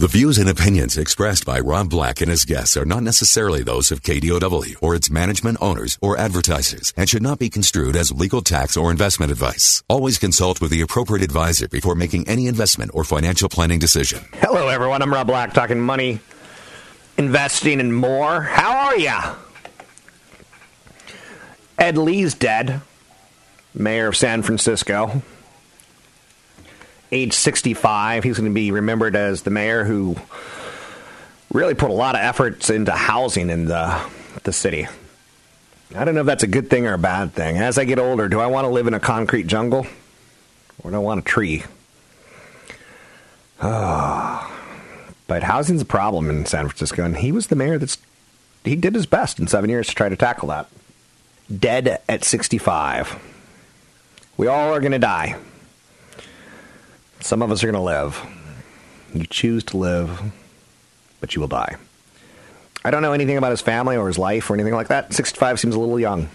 The views and opinions expressed by Rob Black and his guests are not necessarily those of KDOW or its management owners or advertisers and should not be construed as legal tax or investment advice. Always consult with the appropriate advisor before making any investment or financial planning decision. Hello, everyone. I'm Rob Black talking money, investing, and more. How are ya? Ed Lee's dead, mayor of San Francisco age 65. He's going to be remembered as the mayor who really put a lot of efforts into housing in the, the city. I don't know if that's a good thing or a bad thing. As I get older, do I want to live in a concrete jungle or do I want a tree? Oh. But housing's a problem in San Francisco, and he was the mayor that's he did his best in seven years to try to tackle that. Dead at 65. We all are going to die. Some of us are going to live. You choose to live, but you will die. I don't know anything about his family or his life or anything like that. 65 seems a little young.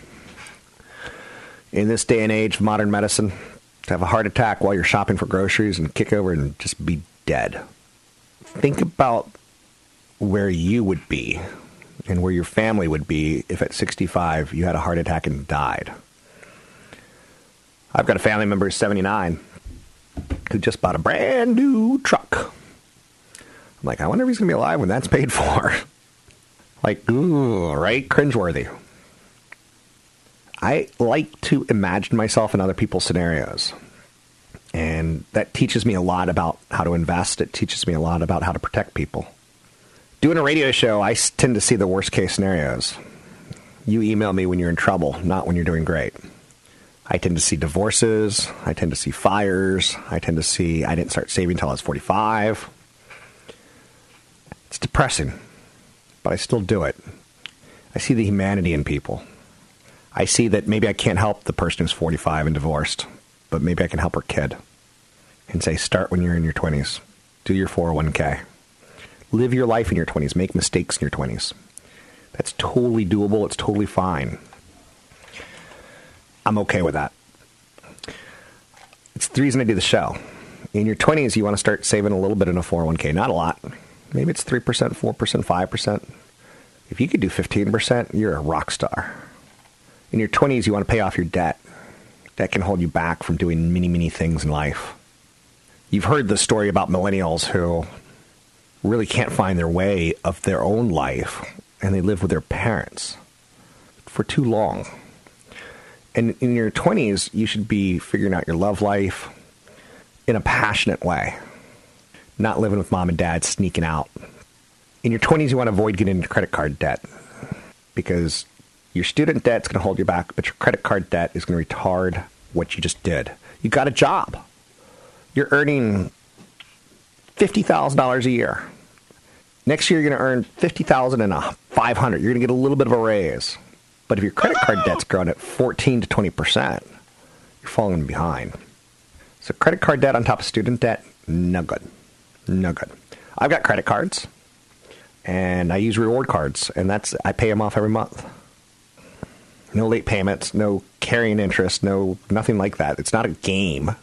In this day and age of modern medicine, to have a heart attack while you're shopping for groceries and kick over and just be dead. Think about where you would be and where your family would be if at 65 you had a heart attack and died. I've got a family member who's 79 who just bought a brand new truck. I'm like, I wonder if he's going to be alive when that's paid for. like, ooh, right? Cringeworthy. I like to imagine myself in other people's scenarios. And that teaches me a lot about how to invest. It teaches me a lot about how to protect people. Doing a radio show, I tend to see the worst case scenarios. You email me when you're in trouble, not when you're doing great. I tend to see divorces. I tend to see fires. I tend to see I didn't start saving until I was 45. It's depressing, but I still do it. I see the humanity in people. I see that maybe I can't help the person who's 45 and divorced, but maybe I can help her kid and say, start when you're in your 20s. Do your 401k. Live your life in your 20s. Make mistakes in your 20s. That's totally doable. It's totally fine. I'm okay with that. It's the reason I do the show. In your 20s, you want to start saving a little bit in a 401k. Not a lot. Maybe it's 3%, 4%, 5%. If you could do 15%, you're a rock star. In your 20s, you want to pay off your debt. That can hold you back from doing many, many things in life. You've heard the story about millennials who really can't find their way of their own life and they live with their parents for too long and in your 20s, you should be figuring out your love life in a passionate way, not living with mom and dad sneaking out. In your 20s, you want to avoid getting into credit card debt because your student debt is going to hold you back, but your credit card debt is going to retard what you just did. You got a job. You're earning $50,000 a year. Next year, you're going to earn 50000 and a 500 You're going to get a little bit of a raise. But if your credit card debt's growing at 14 to 20%, you're falling behind. So credit card debt on top of student debt, no good. No good. I've got credit cards and I use reward cards and that's I pay them off every month. No late payments, no carrying interest, no nothing like that. It's not a game.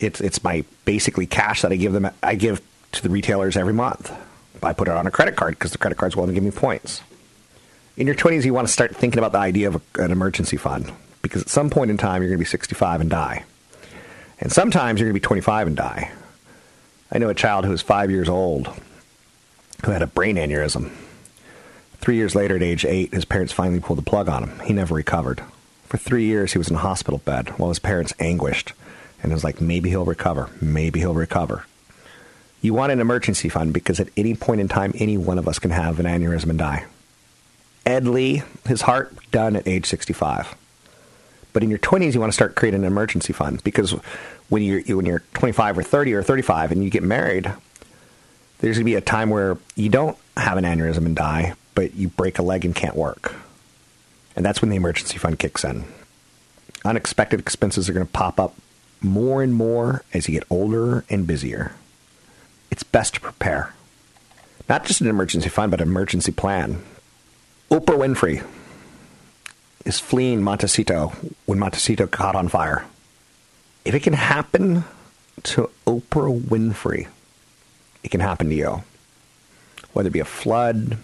It's it's my basically cash that I give them I give to the retailers every month. I put it on a credit card because the credit card's willing to give me points in your 20s, you want to start thinking about the idea of an emergency fund because at some point in time, you're going to be 65 and die. And sometimes you're going to be 25 and die. I know a child who was five years old who had a brain aneurysm. Three years later, at age eight, his parents finally pulled the plug on him. He never recovered. For three years, he was in a hospital bed while his parents anguished. And it was like, maybe he'll recover. Maybe he'll recover. You want an emergency fund because at any point in time, any one of us can have an aneurysm and die. Ed Lee, his heart done at age 65. But in your 20s, you want to start creating an emergency fund because when you're when you're 25 or 30 or 35 and you get married, There's going to be a time where you don't have an aneurysm and die, but you break a leg and can't work. And that's when the emergency fund kicks in. Unexpected expenses are going to pop up more and more as you get older and busier. It's best to prepare. Not just an emergency fund, but an emergency plan. Oprah Winfrey is fleeing Montecito when Montecito caught on fire. If it can happen to Oprah Winfrey, it can happen to you. Whether it be a flood,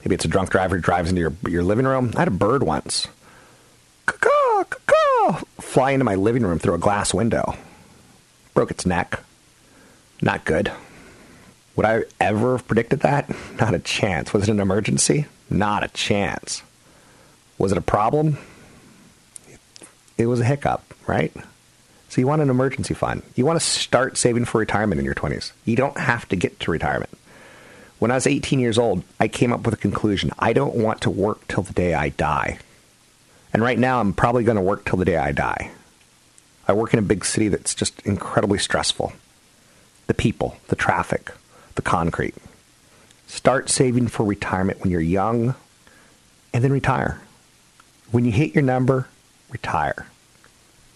maybe it's a drunk driver who drives into your, your living room. I had a bird once. Caw, caw, fly into my living room through a glass window. Broke its neck. Not good. Would I ever have predicted that? Not a chance. Was it an emergency? Not a chance. Was it a problem? It was a hiccup, right? So you want an emergency fund. You want to start saving for retirement in your 20s. You don't have to get to retirement. When I was 18 years old, I came up with a conclusion. I don't want to work till the day I die. And right now, I'm probably going to work till the day I die. I work in a big city that's just incredibly stressful. The people, the traffic, the concrete. Start saving for retirement when you're young and then retire. When you hit your number, retire.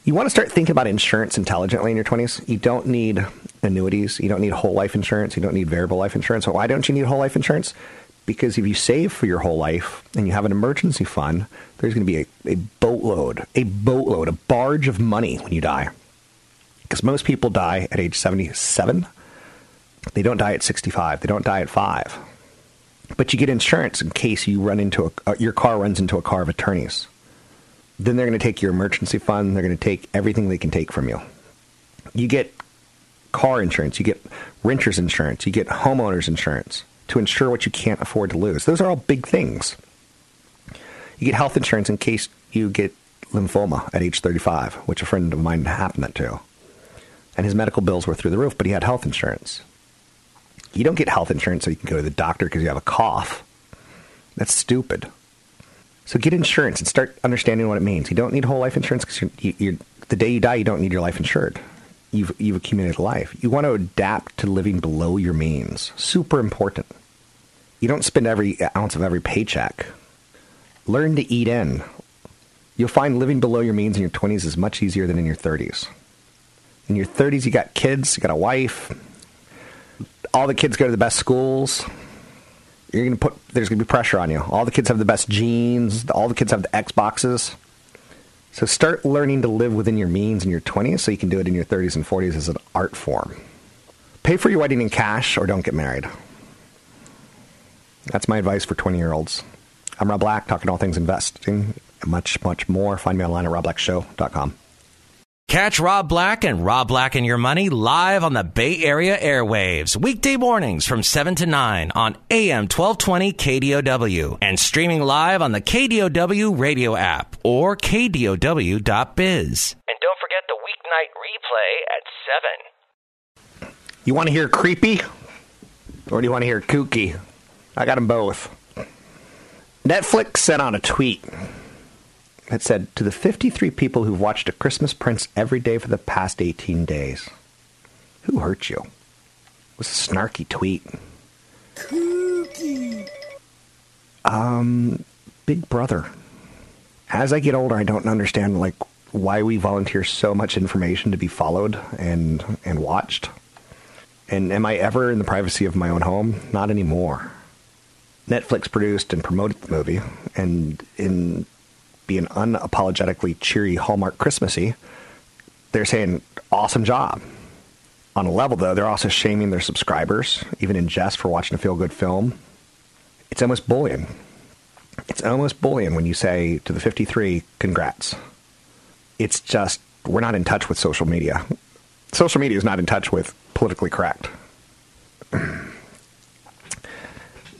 You want to start thinking about insurance intelligently in your 20s. You don't need annuities. You don't need whole life insurance. You don't need variable life insurance. why don't you need whole life insurance? Because if you save for your whole life and you have an emergency fund, there's going to be a, a boatload, a boatload, a barge of money when you die. Because most people die at age 77. They don't die at 65. They don't die at 5. But you get insurance in case you run into a, uh, your car runs into a car of attorneys. Then they're going to take your emergency fund. They're going to take everything they can take from you. You get car insurance. You get renter's insurance. You get homeowner's insurance to insure what you can't afford to lose. Those are all big things. You get health insurance in case you get lymphoma at age 35, which a friend of mine happened to. And his medical bills were through the roof, but he had health insurance. You don't get health insurance so you can go to the doctor because you have a cough. That's stupid. So get insurance and start understanding what it means. You don't need whole life insurance because you're, you're, the day you die, you don't need your life insured. You've, you've accumulated life. You want to adapt to living below your means. Super important. You don't spend every ounce of every paycheck. Learn to eat in. You'll find living below your means in your 20s is much easier than in your 30s. In your 30s, you got kids, you got a wife, all the kids go to the best schools. You're going to put there's going to be pressure on you. All the kids have the best genes. All the kids have the Xboxes. So start learning to live within your means in your 20s so you can do it in your 30s and 40s as an art form. Pay for your wedding in cash or don't get married. That's my advice for 20 year olds. I'm Rob Black, talking all things investing, and much, much more. Find me online at robblackshow.com. Catch Rob Black and Rob Black and Your Money live on the Bay Area airwaves, weekday mornings from 7 to 9 on AM 1220 KDOW and streaming live on the KDOW radio app or KDOW.biz. And don't forget the weeknight replay at 7. You want to hear creepy or do you want to hear kooky? I got them both. Netflix sent out a tweet it said, To the 53 people who've watched A Christmas Prince every day for the past 18 days, who hurt you? It was a snarky tweet. Kooky. Um, Big Brother. As I get older, I don't understand, like, why we volunteer so much information to be followed and, and watched. And am I ever in the privacy of my own home? Not anymore. Netflix produced and promoted the movie, and in being unapologetically cheery Hallmark Christmassy, they're saying, awesome job. On a level, though, they're also shaming their subscribers, even in jest, for watching a feel good film. It's almost bullying. It's almost bullying when you say to the 53, congrats. It's just, we're not in touch with social media. Social media is not in touch with politically correct.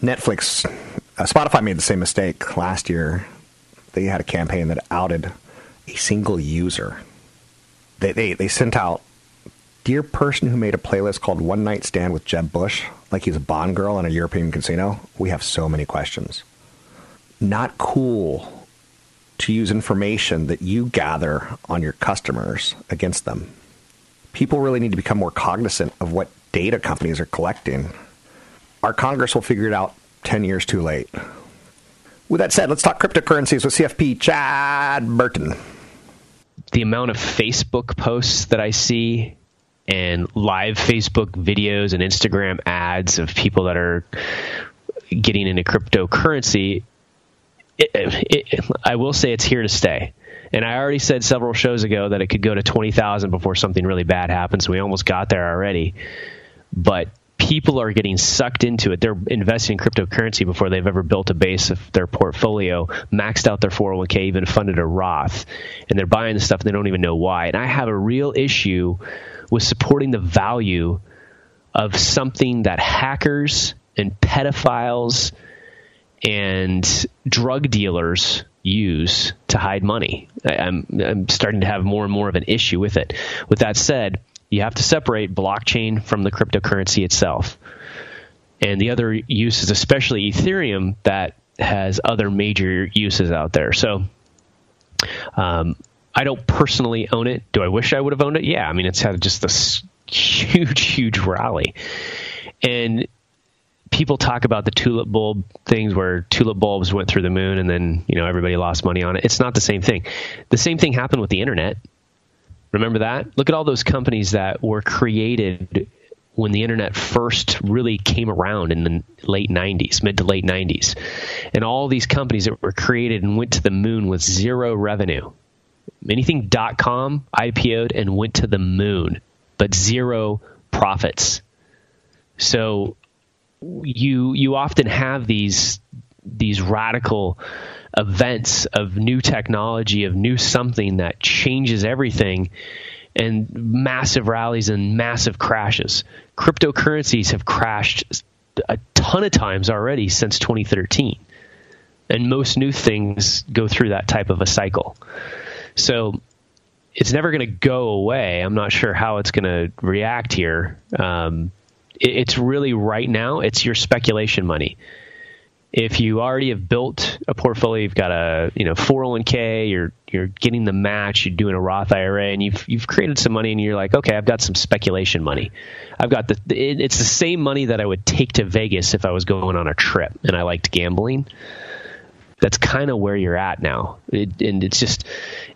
Netflix, uh, Spotify made the same mistake last year they had a campaign that outed a single user. They, they, they sent out, Dear person who made a playlist called One Night Stand with Jeb Bush, like he's a Bond girl in a European casino, we have so many questions. Not cool to use information that you gather on your customers against them. People really need to become more cognizant of what data companies are collecting our Congress will figure it out 10 years too late. With that said, let's talk cryptocurrencies with CFP Chad Burton. The amount of Facebook posts that I see and live Facebook videos and Instagram ads of people that are getting into cryptocurrency, it, it, I will say it's here to stay. And I already said several shows ago that it could go to 20,000 before something really bad happens. We almost got there already. But people are getting sucked into it. They're investing in cryptocurrency before they've ever built a base of their portfolio, maxed out their 401k, even funded a Roth. And they're buying the stuff and they don't even know why. And I have a real issue with supporting the value of something that hackers and pedophiles and drug dealers use to hide money. I, am starting to have more and more of an issue with it. With that said, you have to separate blockchain from the cryptocurrency itself. And the other uses, especially Ethereum, that has other major uses out there. So um, I don't personally own it. Do I wish I would have owned it? Yeah. I mean, it's had just this huge, huge rally. And people talk about the tulip bulb things where tulip bulbs went through the moon and then you know everybody lost money on it. It's not the same thing. The same thing happened with the internet. Remember that? Look at all those companies that were created when the internet first really came around in the late 90s, mid to late 90s. And all these companies that were created and went to the moon with zero revenue. Anything .com IPO'd and went to the moon, but zero profits. So you you often have these these radical events of new technology of new something that changes everything and massive rallies and massive crashes. Cryptocurrencies have crashed a ton of times already since 2013 and most new things go through that type of a cycle. So it's never going to go away. I'm not sure how it's going to react here. Um, it's really right now it's your speculation money if you already have built a portfolio you've got a you know 401k you're you're getting the match you're doing a roth ira and you've you've created some money and you're like okay i've got some speculation money. I've got the it's the same money that i would take to vegas if i was going on a trip and i liked gambling. That's kind of where you're at now. It, and it's just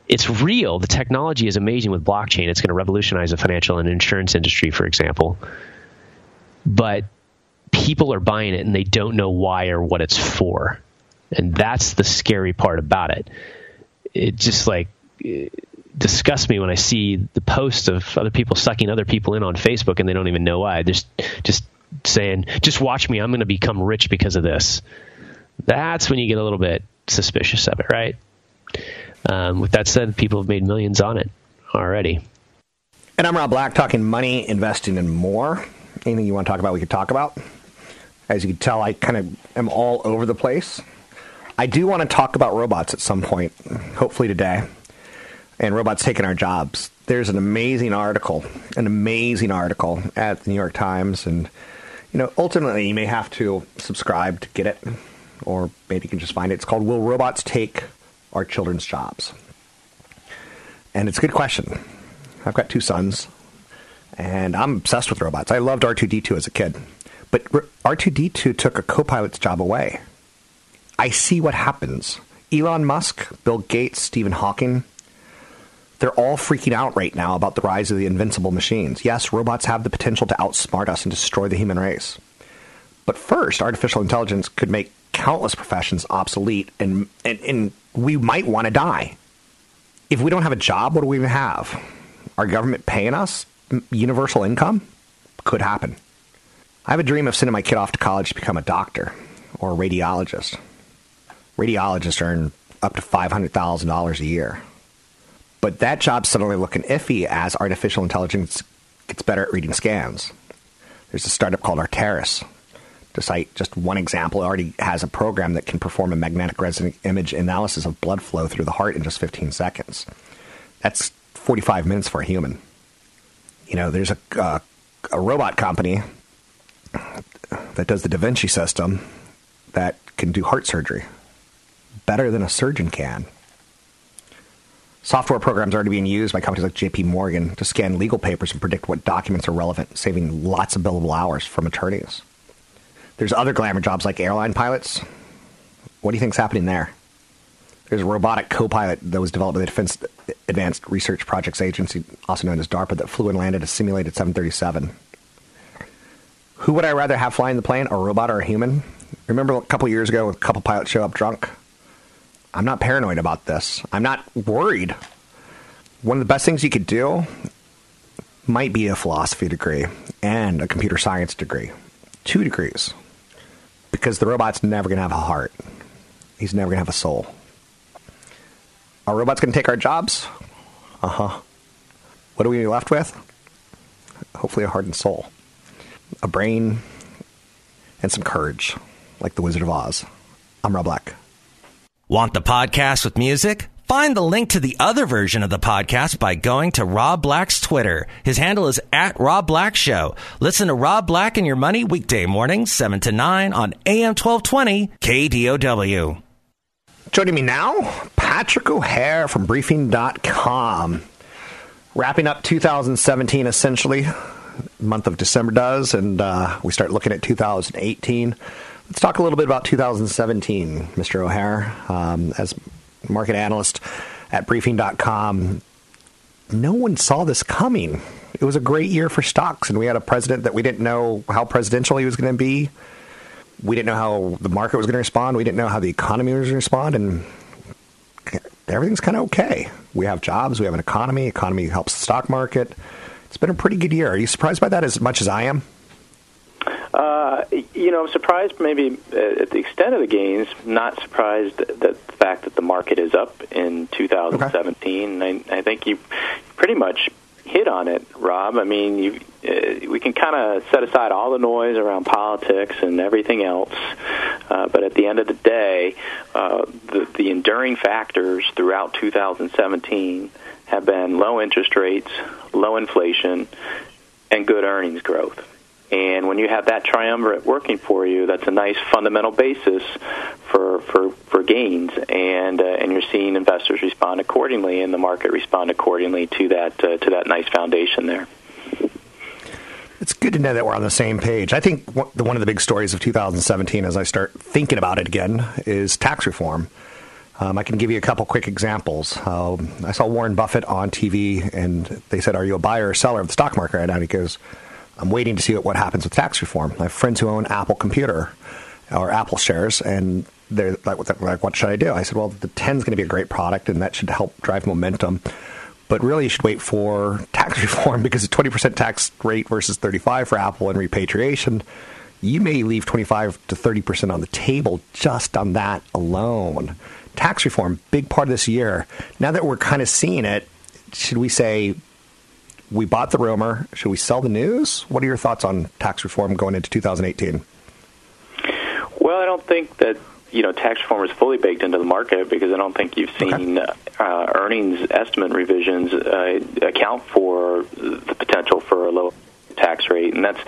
it's real. The technology is amazing with blockchain. It's going to revolutionize the financial and insurance industry for example. But people are buying it and they don't know why or what it's for. And that's the scary part about it. It just like it disgusts me when I see the posts of other people sucking other people in on Facebook and they don't even know why. Just just saying, just watch me, I'm going to become rich because of this. That's when you get a little bit suspicious of it, right? Um, with that said, people have made millions on it already. And I'm Rob Black, talking money, investing, and more anything you want to talk about, we could talk about. As you can tell, I kind of am all over the place. I do want to talk about robots at some point, hopefully today, and robots taking our jobs. There's an amazing article, an amazing article at the New York Times, and you know, ultimately you may have to subscribe to get it, or maybe you can just find it. It's called "Will Robots Take Our Children's Jobs?" And it's a good question. I've got two sons and I'm obsessed with robots. I loved R2D2 as a kid, but R2D2 took a co-pilot's job away. I see what happens. Elon Musk, Bill Gates, Stephen Hawking, they're all freaking out right now about the rise of the invincible machines. Yes, robots have the potential to outsmart us and destroy the human race. But first, artificial intelligence could make countless professions obsolete, and, and, and we might want to die. If we don't have a job, what do we even have? Our government paying us? universal income could happen. I have a dream of sending my kid off to college to become a doctor or a radiologist. Radiologists earn up to $500,000 a year. But that job's suddenly looking iffy as artificial intelligence gets better at reading scans. There's a startup called Arterys. To cite just one example, it already has a program that can perform a magnetic resonance image analysis of blood flow through the heart in just 15 seconds. That's 45 minutes for a human you know, there's a, uh, a robot company that does the Da Vinci system that can do heart surgery better than a surgeon can. Software programs are already being used by companies like JP Morgan to scan legal papers and predict what documents are relevant, saving lots of billable hours from attorneys. There's other glamour jobs like airline pilots. What do you think's happening there? There's a robotic co-pilot that was developed by the Defense Advanced Research Projects Agency, also known as DARPA, that flew and landed a simulated 737. Who would I rather have flying the plane, a robot or a human? Remember a couple years ago, a couple pilots show up drunk? I'm not paranoid about this. I'm not worried. One of the best things you could do might be a philosophy degree and a computer science degree. Two degrees. Because the robot's never going to have a heart. He's never going to have a soul. Are robots going to take our jobs? Uh huh. What are we left with? Hopefully, a heart and soul, a brain, and some courage, like the Wizard of Oz. I'm Rob Black. Want the podcast with music? Find the link to the other version of the podcast by going to Rob Black's Twitter. His handle is at Rob Black Show. Listen to Rob Black and Your Money weekday mornings, 7 to 9 on AM 1220 KDOW. Joining me now, Patrick O'Hare from Briefing.com. Wrapping up 2017 essentially. Month of December does, and uh, we start looking at 2018. Let's talk a little bit about 2017, Mr. O'Hare. Um, as market analyst at briefing.com, no one saw this coming. It was a great year for stocks, and we had a president that we didn't know how presidential he was going to be. We didn't know how the market was going to respond. We didn't know how the economy was going to respond, and everything's kind of okay. We have jobs, we have an economy. Economy helps the stock market. It's been a pretty good year. Are you surprised by that as much as I am? Uh, you know, I'm surprised maybe at the extent of the gains. Not surprised that the fact that the market is up in 2017. Okay. I, I think you pretty much hit on it, Rob. I mean, you, uh, we can kind of set aside all the noise around politics and everything else, uh, but at the end of the day, uh, the, the enduring factors throughout 2017 have been low interest rates, low inflation, and good earnings growth. And when you have that triumvirate working for you, that's a nice fundamental basis for for, for gains, and uh, and you're seeing investors respond accordingly, and the market respond accordingly to that uh, to that nice foundation there. It's good to know that we're on the same page. I think one of the big stories of 2017, as I start thinking about it again, is tax reform. Um, I can give you a couple quick examples. Um, I saw Warren Buffett on TV, and they said, "Are you a buyer or seller of the stock market right now?" And he goes I'm waiting to see what, happens with tax reform. I have friends who own Apple Computer or Apple shares, and they're like, like, what should I do? I said, well, the 10 is going to be a great product, and that should help drive momentum. But really, you should wait for tax reform because a 20% tax rate versus 35 for Apple and repatriation, you may leave 25 to 30% on the table just on that alone. Tax reform, big part of this year. Now that we're kind of seeing it, should we say we bought the rumor. Should we sell the news? What are your thoughts on tax reform going into 2018? Well, I don't think that you know tax reform is fully baked into the market because I don't think you've seen okay. uh, earnings estimate revisions uh, account for the potential for a low tax rate, and that's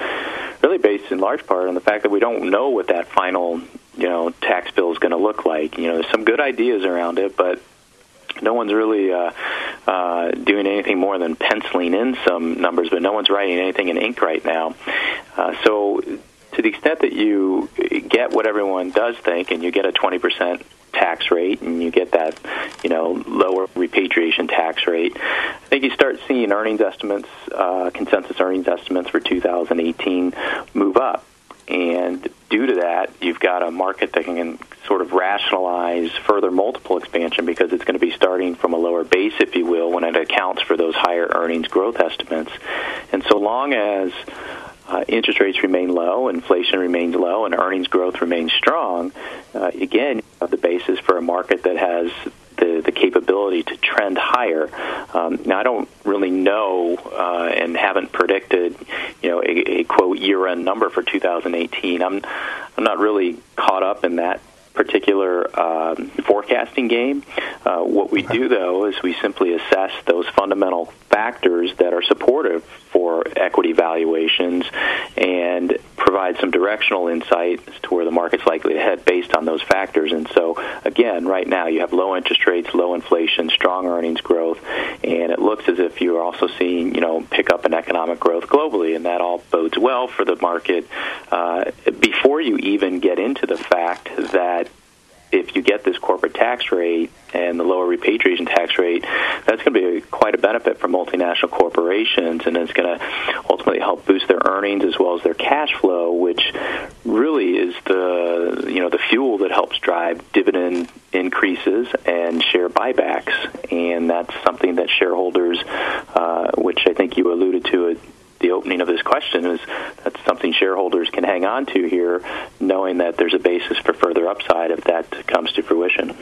really based in large part on the fact that we don't know what that final you know tax bill is going to look like. You know, there's some good ideas around it, but no one's really uh, uh, doing anything more than penciling in some numbers, but no one's writing anything in ink right now. Uh, so, to the extent that you get what everyone does think, and you get a 20% tax rate, and you get that, you know, lower repatriation tax rate, I think you start seeing earnings estimates, uh, consensus earnings estimates for 2018 move up. And due to that, you've got a market that can sort of rationalize further multiple expansion because it's going to be starting from a lower base, if you will, when it accounts for those higher earnings growth estimates. And so long as uh, interest rates remain low, inflation remains low, and earnings growth remains strong, uh, again, the basis for a market that has the, the capability to trend higher. Um, now, I don't really know uh, and haven't predicted, you know, a, a quote year-end number for 2018. I'm I'm not really caught up in that particular um, forecasting game. Uh, what we do, though, is we simply assess those fundamental factors that are supportive for equity valuations and provide some directional insight as to where the market's likely to head based on those factors. And so, again, right now you have low interest rates, low inflation, strong earnings growth, and it looks as if you're also seeing, you know, pick up in economic growth globally, and that all bodes well for the market. Uh, before you even get into the fact that if you get this corporate tax rate and the lower repatriation tax rate, that's going to be quite a benefit for multinational corporations, and it's going to ultimately help boost their earnings as well as their cash flow, which really is the you know the fuel that helps drive dividend increases and share buybacks, and that's something that shareholders, uh, which I think you alluded to opening of this question is that's something shareholders can hang on to here, knowing that there's a basis for further upside if that comes to fruition.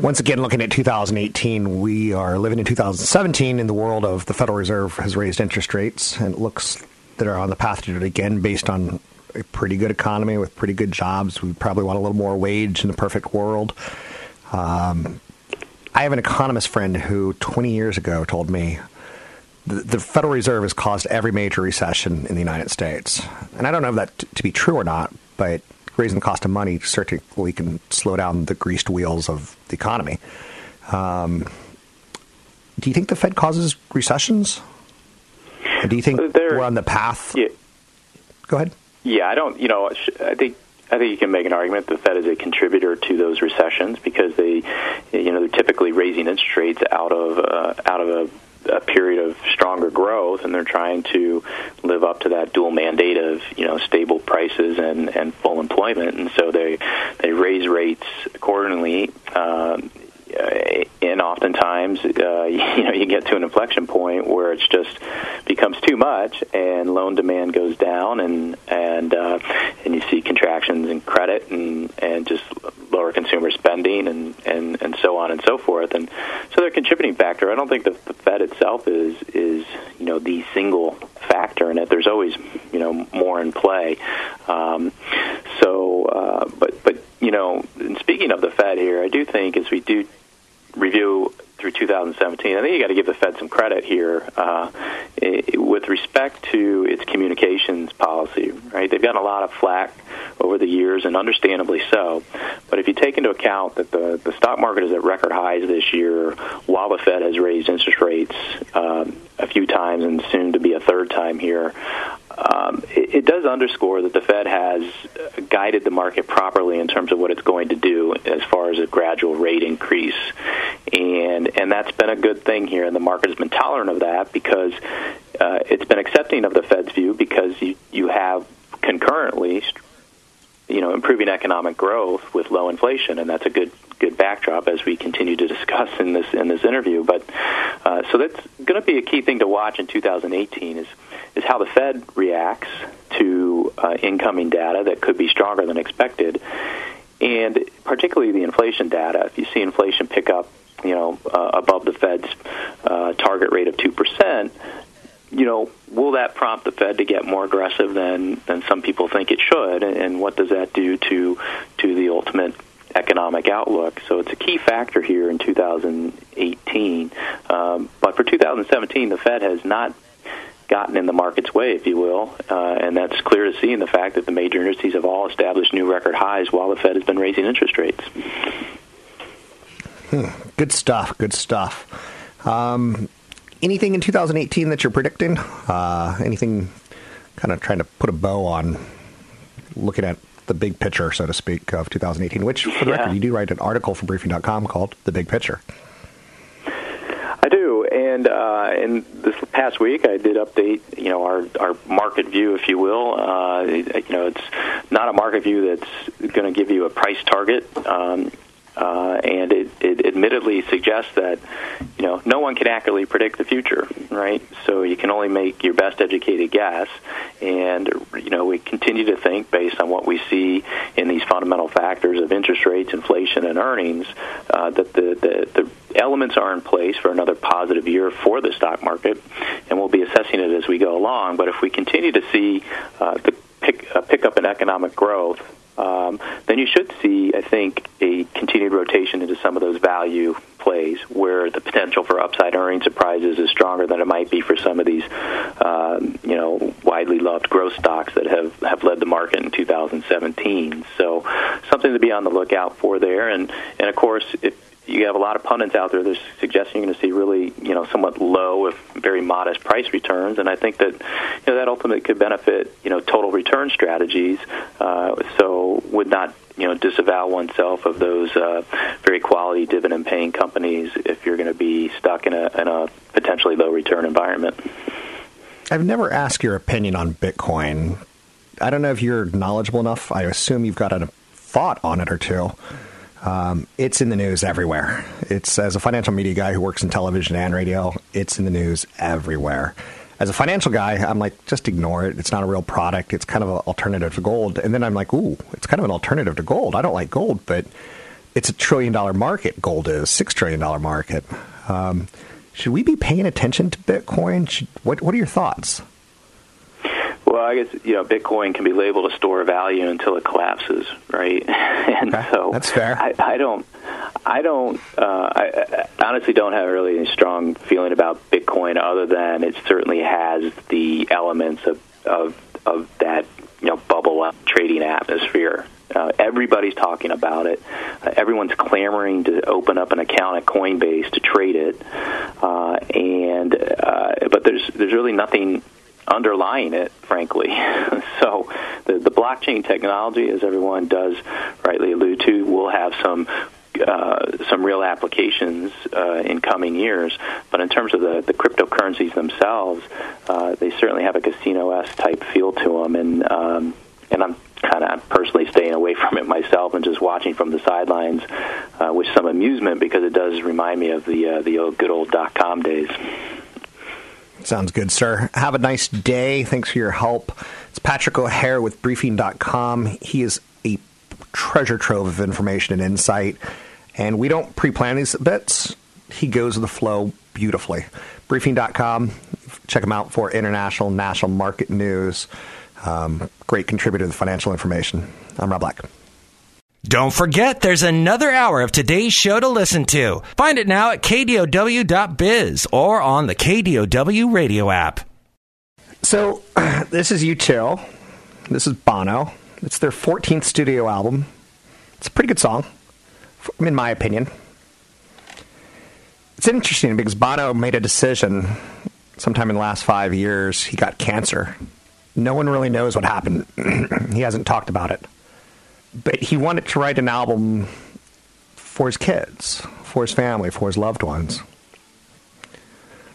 Once again, looking at 2018, we are living in 2017 in the world of the Federal Reserve has raised interest rates, and it looks that are on the path to do it again based on a pretty good economy with pretty good jobs. We probably want a little more wage in the perfect world. Um, I have an economist friend who 20 years ago told me the, Federal Reserve has caused every major recession in the United States. And I don't know if that t- to be true or not, but raising the cost of money certainly can slow down the greased wheels of the economy. Um, do you think the Fed causes recessions? And do you think we're on the path? Yeah. Go ahead. Yeah, I don't. You know, I think I think you can make an argument the Fed is a contributor to those recessions because they, you know, they're typically raising interest rates out of uh, out of a a period of stronger growth, and they're trying to live up to that dual mandate of you know stable prices and and full employment, and so they they raise rates accordingly. Um, and oftentimes, uh, you know, you get to an inflection point where it's just becomes too much, and loan demand goes down, and and uh, and you see contractions in credit, and and just lower consumer spending, and and and so on and so forth, and so they're a contributing factor. I don't think the, the Fed itself is is you know the single factor in it. There's always you know more in play. Um, so, uh, but but you know, speaking of the Fed here, I do think as we do review through 2017. I think you got to give the Fed some credit here uh, with respect to its communications policy. Right, they've gotten a lot of flack over the years, and understandably so. But if you take into account that the the stock market is at record highs this year, while the Fed has raised interest rates um, a few times and soon to be a third time here, um, it, it, does underscore that the Fed has guided the market properly in terms of what it's going to do as far as a gradual rate increase, and and that's been a good thing here, and the market has been tolerant of that because uh, it's been accepting of the Fed's view because you you have concurrently, you know, improving economic growth with low inflation, and that's a good good backdrop as we continue to discuss in this in this interview. But uh, so that's going to be a key thing to watch in 2018 is is how the Fed reacts to uh, incoming data that could be stronger than expected, and particularly the inflation data. If you see inflation pick up, you know, uh, above the Fed's uh, target rate of two percent, you know, will that prompt the Fed to get more aggressive than than some people think it should? And, and what does that do to to the ultimate economic outlook. So it's a key factor here in 2018. Um, but for 2017, the Fed has not gotten in the market's way, if you will, uh, and that's clear to see in the fact that the major indices have all established new record highs while the Fed has been raising interest rates. Hmm. Good stuff. Good stuff. Um, anything in 2018 that you're predicting? Uh, anything kind of trying to put a bow on looking at the big picture, so to speak, of 2018, which, for the yeah. record, you do write an article for Briefing.com called The Big Picture. I do, and uh, in this past week, I did update, you know, our our market view, if you will. Uh, you know, it's not a market view that's going to give you a price target. Um, uh, and it, it admittedly suggests that you know no one can accurately predict the future, right? So you can only make your best educated guess, and you know we continue to think based on what we see in these fundamental factors of interest rates, inflation, and earnings uh, that the, the the elements are in place for another positive year for the stock market, and we'll be assessing it as we go along. But if we continue to see uh, the pick, uh, pick up in economic growth um, then you should see, I think, a continued rotation into some of those value plays where the potential for upside earning surprises is stronger than it might be for some of these, um, you know, widely loved growth stocks that have have led the market in 2017. So something to be on the lookout for there, and and of course if you have a lot of pundits out there that are suggesting you're going to see really, you know, somewhat low, if very modest price returns, and I think that, you know, that ultimately could benefit, you know, total return strategies. Uh, so would not, you know, disavow oneself of those uh, very quality dividend-paying companies if you're going to be stuck in a, in a potentially low return environment. I've never asked your opinion on Bitcoin. I don't know if you're knowledgeable enough. I assume you've got a thought on it or two. Um, it's in the news everywhere. It's as a financial media guy who works in television and radio, it's in the news everywhere. As a financial guy, I'm like, just ignore it. It's not a real product. It's kind of an alternative to gold. And then I'm like, ooh, it's kind of an alternative to gold. I don't like gold, but it's a trillion dollar market. Gold is six trillion dollar market. Um, should we be paying attention to Bitcoin? Should, what What are your thoughts? I guess you know Bitcoin can be labeled a store of value until it collapses, right? and okay. so that's fair. I, I don't, I don't, uh, I, I honestly don't have really any strong feeling about Bitcoin other than it certainly has the elements of of of that you know bubble up trading atmosphere. Uh, everybody's talking about it. Uh, everyone's clamoring to open up an account at Coinbase to trade it, uh, and uh, but there's there's really nothing underlying it, frankly. so the, the blockchain technology, as everyone does rightly allude to, will have some uh, some real applications uh, in coming years. But in terms of the, the cryptocurrencies themselves, uh, they certainly have a casino s type feel to them, and um, and I'm kind of personally staying away from it myself and just watching from the sidelines uh, with some amusement because it does remind me of the uh, the old, good old dot com days. Sounds good, sir. Have a nice day. Thanks for your help. It's Patrick O'Hare with Briefing.com. He is a treasure trove of information and insight, and we don't pre plan these bits. He goes with the flow beautifully. Briefing.com. Check him out for international, national market news. Um, great contributor to the financial information. I'm Rob Black. Don't forget, there's another hour of today's show to listen to. Find it now at kdow.biz or on the KDOW radio app. So, this is U2. This is Bono. It's their 14th studio album. It's a pretty good song, in my opinion. It's interesting because Bono made a decision sometime in the last five years. He got cancer. No one really knows what happened. he hasn't talked about it but he wanted to write an album for his kids, for his family, for his loved ones.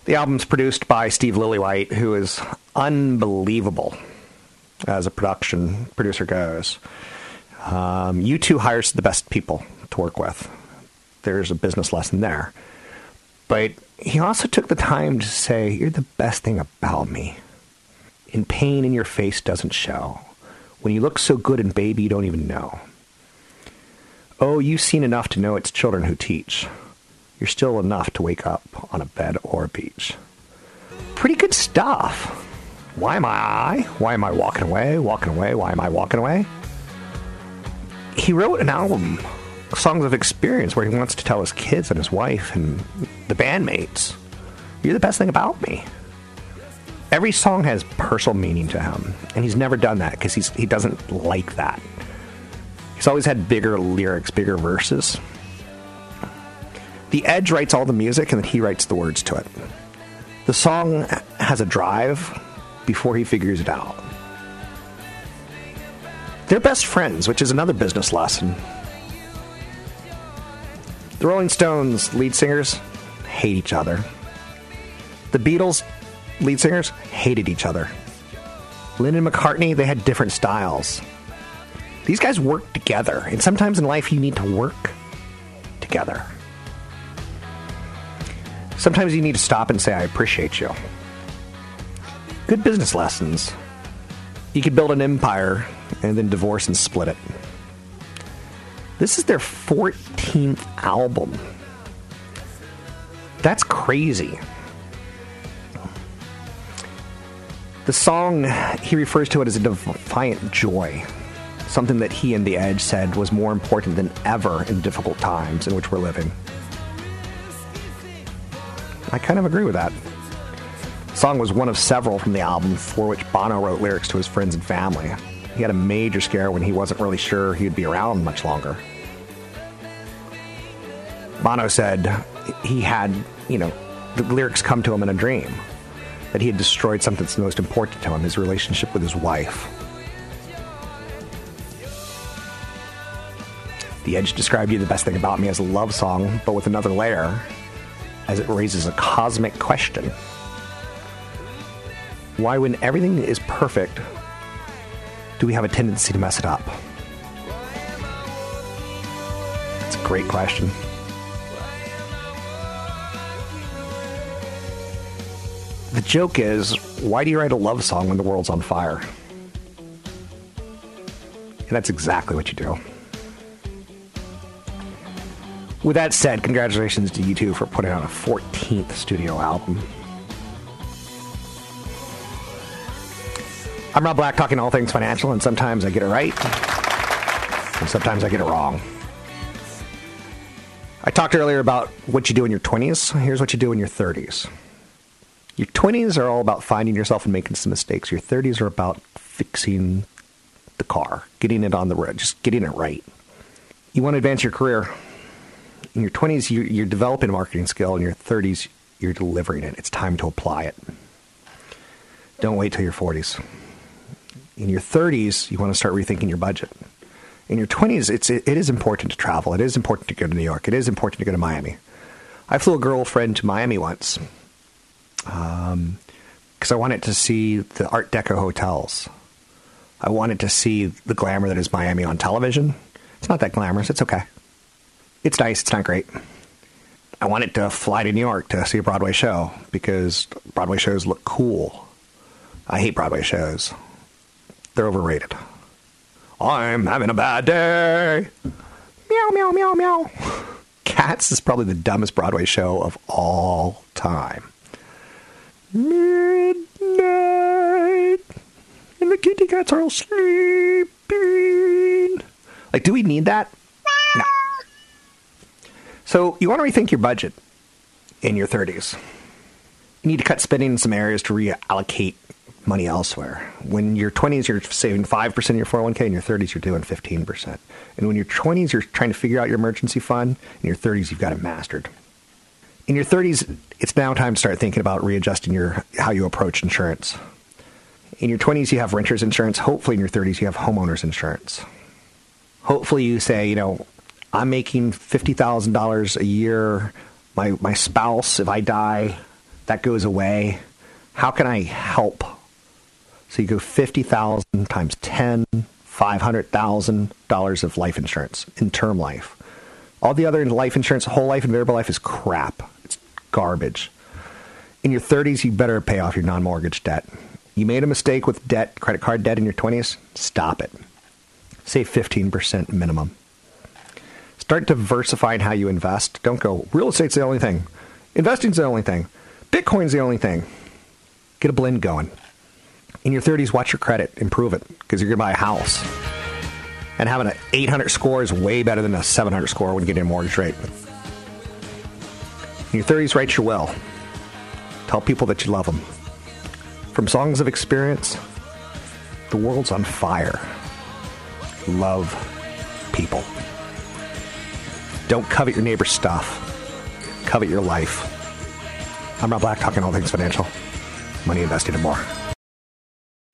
The album's produced by Steve Lillywhite, who is unbelievable as a production producer goes. Um, U2 hires the best people to work with. There's a business lesson there. But he also took the time to say, You're the best thing about me. In pain in your face doesn't show. When you look so good and baby, you don't even know. Oh, you've seen enough to know it's children who teach. You're still enough to wake up on a bed or a beach. Pretty good stuff. Why am I? Why am I walking away? Walking away? Why am I walking away? He wrote an album, Songs of Experience, where he wants to tell his kids and his wife and the bandmates, You're the best thing about me every song has personal meaning to him, and he's never done that because he doesn't like that. He's always had bigger lyrics, bigger verses. The Edge writes all the music, and then he writes the words to it. The song has a drive before he figures it out. They're best friends, which is another business lesson. The Rolling Stones lead singers hate each other. The Beatles lead singers hated each other. Lennon and McCartney, they had different styles. These guys worked together, and sometimes in life you need to work together. Sometimes you need to stop and say, I appreciate you. Good business lessons. You could build an empire and then divorce and split it. This is their 14th album. That's crazy. The song, he refers to it as a defiant joy. something that he and The Edge said was more important than ever in difficult times in which we're living. I kind of agree with that. The song was one of several from the album for which Bono wrote lyrics to his friends and family. He had a major scare when he wasn't really sure he'd be around much longer. Bono said he had, you know, the lyrics come to him in a dream, that he had destroyed something that's most important to him his relationship with his wife. The Edge described you the best thing about me as a love song, but with another layer, as it raises a cosmic question. Why, when everything is perfect, do we have a tendency to mess it up? It's a great question. The joke is why do you write a love song when the world's on fire? And that's exactly what you do. With that said, congratulations to U2 for putting out a 14th studio album. I'm Rob Black, talking all things financial, and sometimes I get it right, and sometimes I get it wrong. I talked earlier about what you do in your 20s. Here's what you do in your 30s. Your 20s are all about finding yourself and making some mistakes. Your 30s are about fixing the car, getting it on the road, just getting it right. You want to advance your career. In your 20s, you're, developing a marketing skill. In your 30s, you're delivering it. It's time to apply it. Don't wait till your 40s. In your 30s, you want to start rethinking your budget. In your 20s, it's, it, it is important to travel. It is important to go to New York. It is important to go to Miami. I flew a girlfriend to Miami once because um, I wanted to see the Art Deco hotels. I wanted to see the glamour that is Miami on television. It's not that glamorous. It's okay. It's nice. It's not great. I wanted to fly to New York to see a Broadway show because Broadway shows look cool. I hate Broadway shows. They're overrated. I'm having a bad day. Meow, meow, meow, meow. Cats is probably the dumbest Broadway show of all time. Midnight, and the kitty cats are all sleeping. Like, do we need that? No. So, you want to rethink your budget in your 30s. You need to cut spending in some areas to reallocate money elsewhere. When you're 20s, you're saving 5% of your 401k. In your 30s, you're doing 15%. And when you're 20s, you're trying to figure out your emergency fund. In your 30s, you've got it mastered in your 30s, it's now time to start thinking about readjusting your how you approach insurance. In your 20s, you have renters insurance. Hopefully, in your 30s, you have homeowners insurance. Hopefully, you say, you know, I'm making $50,000 a year. My, my spouse, if I die, that goes away. How can I help? So you go 50,000 times 10, $500,000 of life insurance in term life. All the other life insurance, whole life and variable life is crap. It's garbage. In your 30s, you better pay off your non mortgage debt. You made a mistake with debt, credit card debt in your 20s, stop it. Save 15% minimum. Start diversifying how you invest. Don't go, real estate's the only thing. Investing's the only thing. Bitcoin's the only thing. Get a blend going. In your 30s, watch your credit, improve it, because you're going to buy a house. And having an 800 score is way better than a 700 score when you get a mortgage rate. In your 30s, write your will. Tell people that you love them. From songs of experience, the world's on fire. Love people. Don't covet your neighbor's stuff. Covet your life. I'm Rob Black, talking all things financial, money investing, and more.